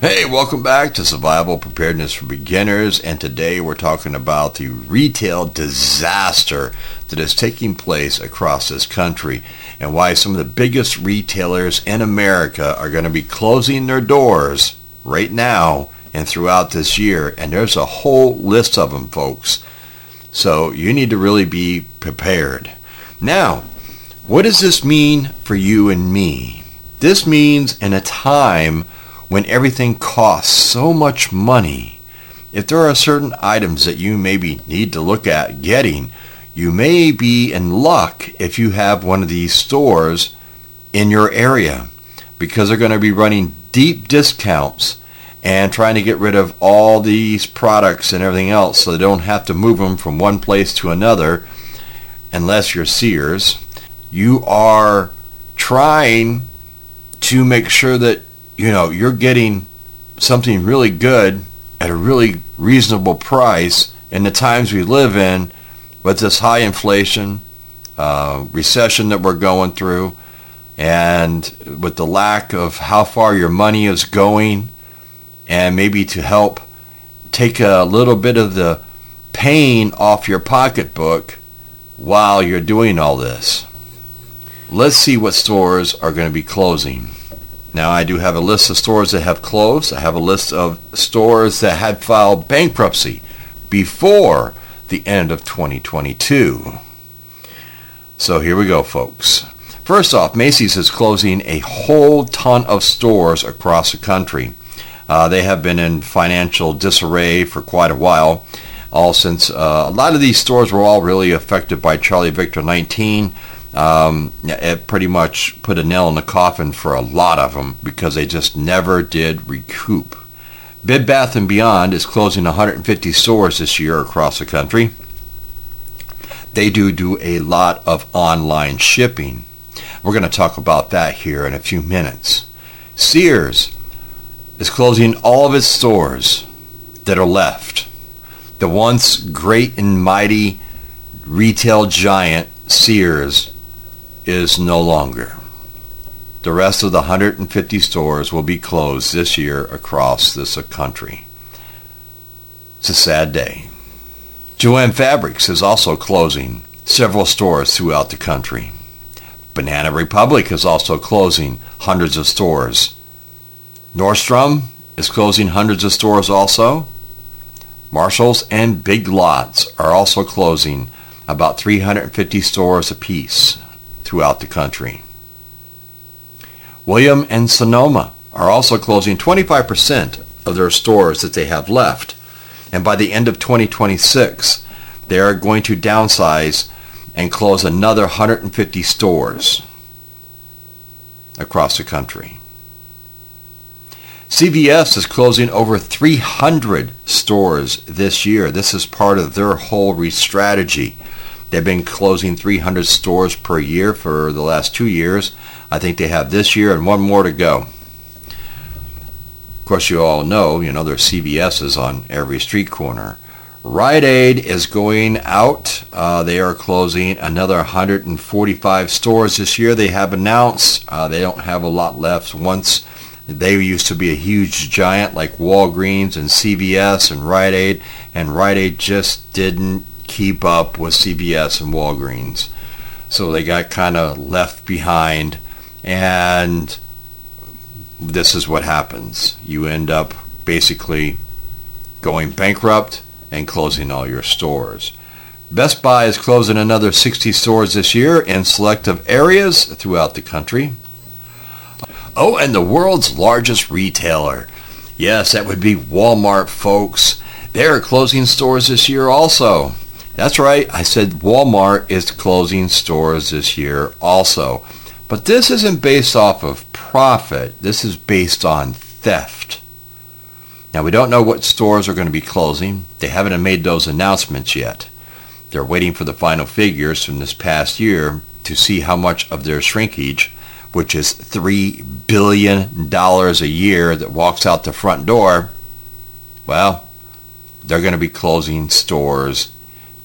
Hey, welcome back to Survival Preparedness for Beginners, and today we're talking about the retail disaster that is taking place across this country and why some of the biggest retailers in America are going to be closing their doors right now and throughout this year. And there's a whole list of them, folks. So you need to really be prepared. Now, what does this mean for you and me? This means in a time when everything costs so much money, if there are certain items that you maybe need to look at getting, you may be in luck if you have one of these stores in your area because they're going to be running deep discounts and trying to get rid of all these products and everything else so they don't have to move them from one place to another unless you're Sears. You are trying to make sure that you know, you're getting something really good at a really reasonable price in the times we live in with this high inflation, uh, recession that we're going through, and with the lack of how far your money is going, and maybe to help take a little bit of the pain off your pocketbook while you're doing all this. Let's see what stores are going to be closing. Now I do have a list of stores that have closed. I have a list of stores that had filed bankruptcy before the end of 2022. So here we go, folks. First off, Macy's is closing a whole ton of stores across the country. Uh, they have been in financial disarray for quite a while, all since uh, a lot of these stores were all really affected by Charlie Victor 19 um, it pretty much put a nail in the coffin for a lot of them because they just never did recoup. Bed Bath & Beyond is closing 150 stores this year across the country. They do do a lot of online shipping. We're going to talk about that here in a few minutes. Sears is closing all of its stores that are left. The once great and mighty retail giant Sears is no longer. The rest of the 150 stores will be closed this year across this country. It's a sad day. Jo-Ann Fabrics is also closing several stores throughout the country. Banana Republic is also closing hundreds of stores. Nordstrom is closing hundreds of stores also. Marshalls and Big Lots are also closing about 350 stores apiece throughout the country. William and Sonoma are also closing 25% of their stores that they have left. And by the end of 2026, they are going to downsize and close another 150 stores across the country. CVS is closing over 300 stores this year. This is part of their whole re-strategy They've been closing 300 stores per year for the last two years. I think they have this year and one more to go. Of course, you all know, you know, there's CVS's on every street corner. Rite Aid is going out. Uh, they are closing another 145 stores this year. They have announced uh, they don't have a lot left. Once they used to be a huge giant like Walgreens and CVS and Rite Aid, and Rite Aid just didn't keep up with CVS and Walgreens. So they got kind of left behind and this is what happens. You end up basically going bankrupt and closing all your stores. Best Buy is closing another 60 stores this year in selective areas throughout the country. Oh, and the world's largest retailer. Yes, that would be Walmart, folks. They're closing stores this year also. That's right. I said Walmart is closing stores this year also. But this isn't based off of profit. This is based on theft. Now, we don't know what stores are going to be closing. They haven't made those announcements yet. They're waiting for the final figures from this past year to see how much of their shrinkage, which is $3 billion a year that walks out the front door, well, they're going to be closing stores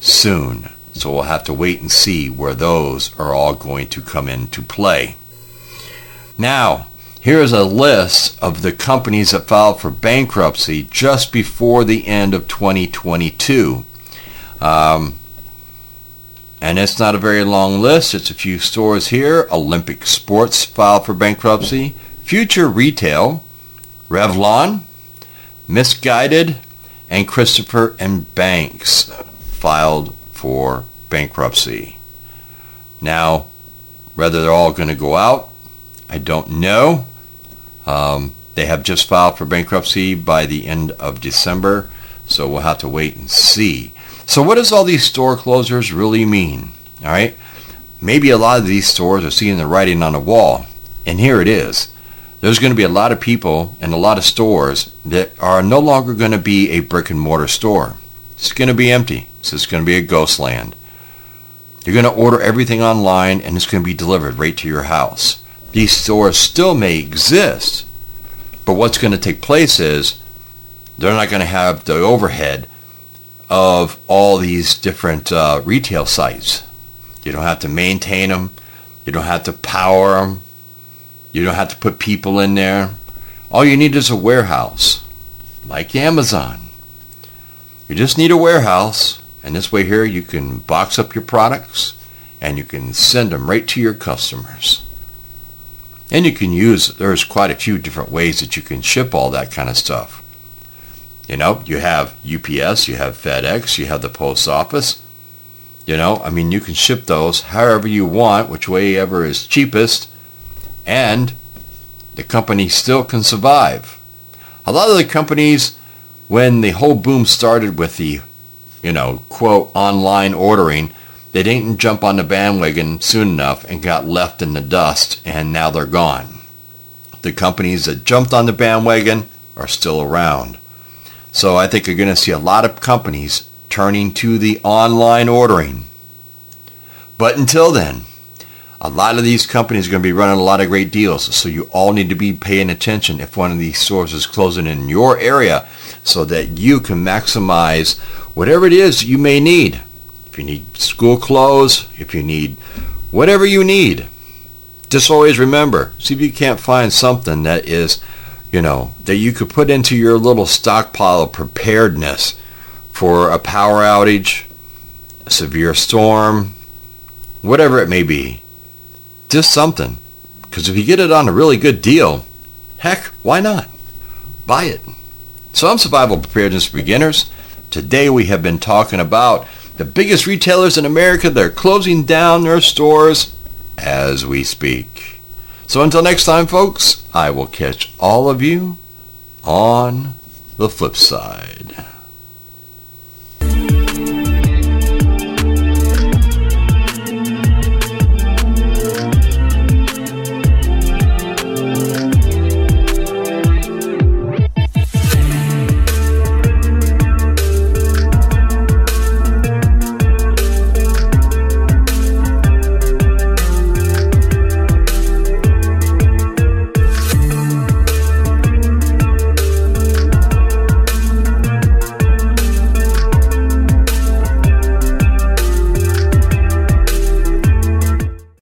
soon. So we'll have to wait and see where those are all going to come into play. Now, Here is a list of the companies that filed for bankruptcy just before the end of 2022. Um, and it's not a very long list. It's a few stores here. Olympic Sports filed for bankruptcy. Future Retail, Revlon, Missguided, and Christopher and Banks filed for bankruptcy. Now, whether they're all going to go out, I don't know. Um, they have just filed for bankruptcy by the end of December, so we'll have to wait and see. So what does all these store closures really mean? All right. Maybe a lot of these stores are seeing the writing on the wall. And here it is. There's going to be a lot of people and a lot of stores that are no longer going to be a brick and mortar store. It's going to be empty. So It's going to be a ghost land. You're going to order everything online and it's going to be delivered right to your house. These stores still may exist, but what's going to take place is they're not going to have the overhead of all these different uh, retail sites. You don't have to maintain them. You don't have to power them. You don't have to put people in there. All you need is a warehouse, like Amazon. You just need a warehouse, and this way here you can box up your products and you can send them right to your customers. And you can use, there's quite a few different ways that you can ship all that kind of stuff. You know, you have UPS, you have FedEx, you have the post office. You know, I mean, you can ship those however you want, which way ever is cheapest, and the company still can survive. A lot of the companies, when the whole boom started with the, you know, quote, online ordering, they didn't jump on the bandwagon soon enough and got left in the dust, and now they're gone. The companies that jumped on the bandwagon are still around. So I think you're going to see a lot of companies turning to the online ordering. But until then, a lot of these companies are going to be running a lot of great deals. So you all need to be paying attention if one of these stores is closing in your area so that you can maximize whatever it is you may need. If you need school clothes, if you need whatever you need, just always remember, see if you can't find something that is you know, that you could put into your little stockpile of preparedness for a power outage, a severe storm, whatever it may be. Just something. Because if you get it on a really good deal, heck, why not? Buy it. So I'm Survival Preparedness Beginners. Today we have been talking about the biggest retailers in America They're closing down their stores as we speak. So until next time, folks, I will catch all of you on the flip side.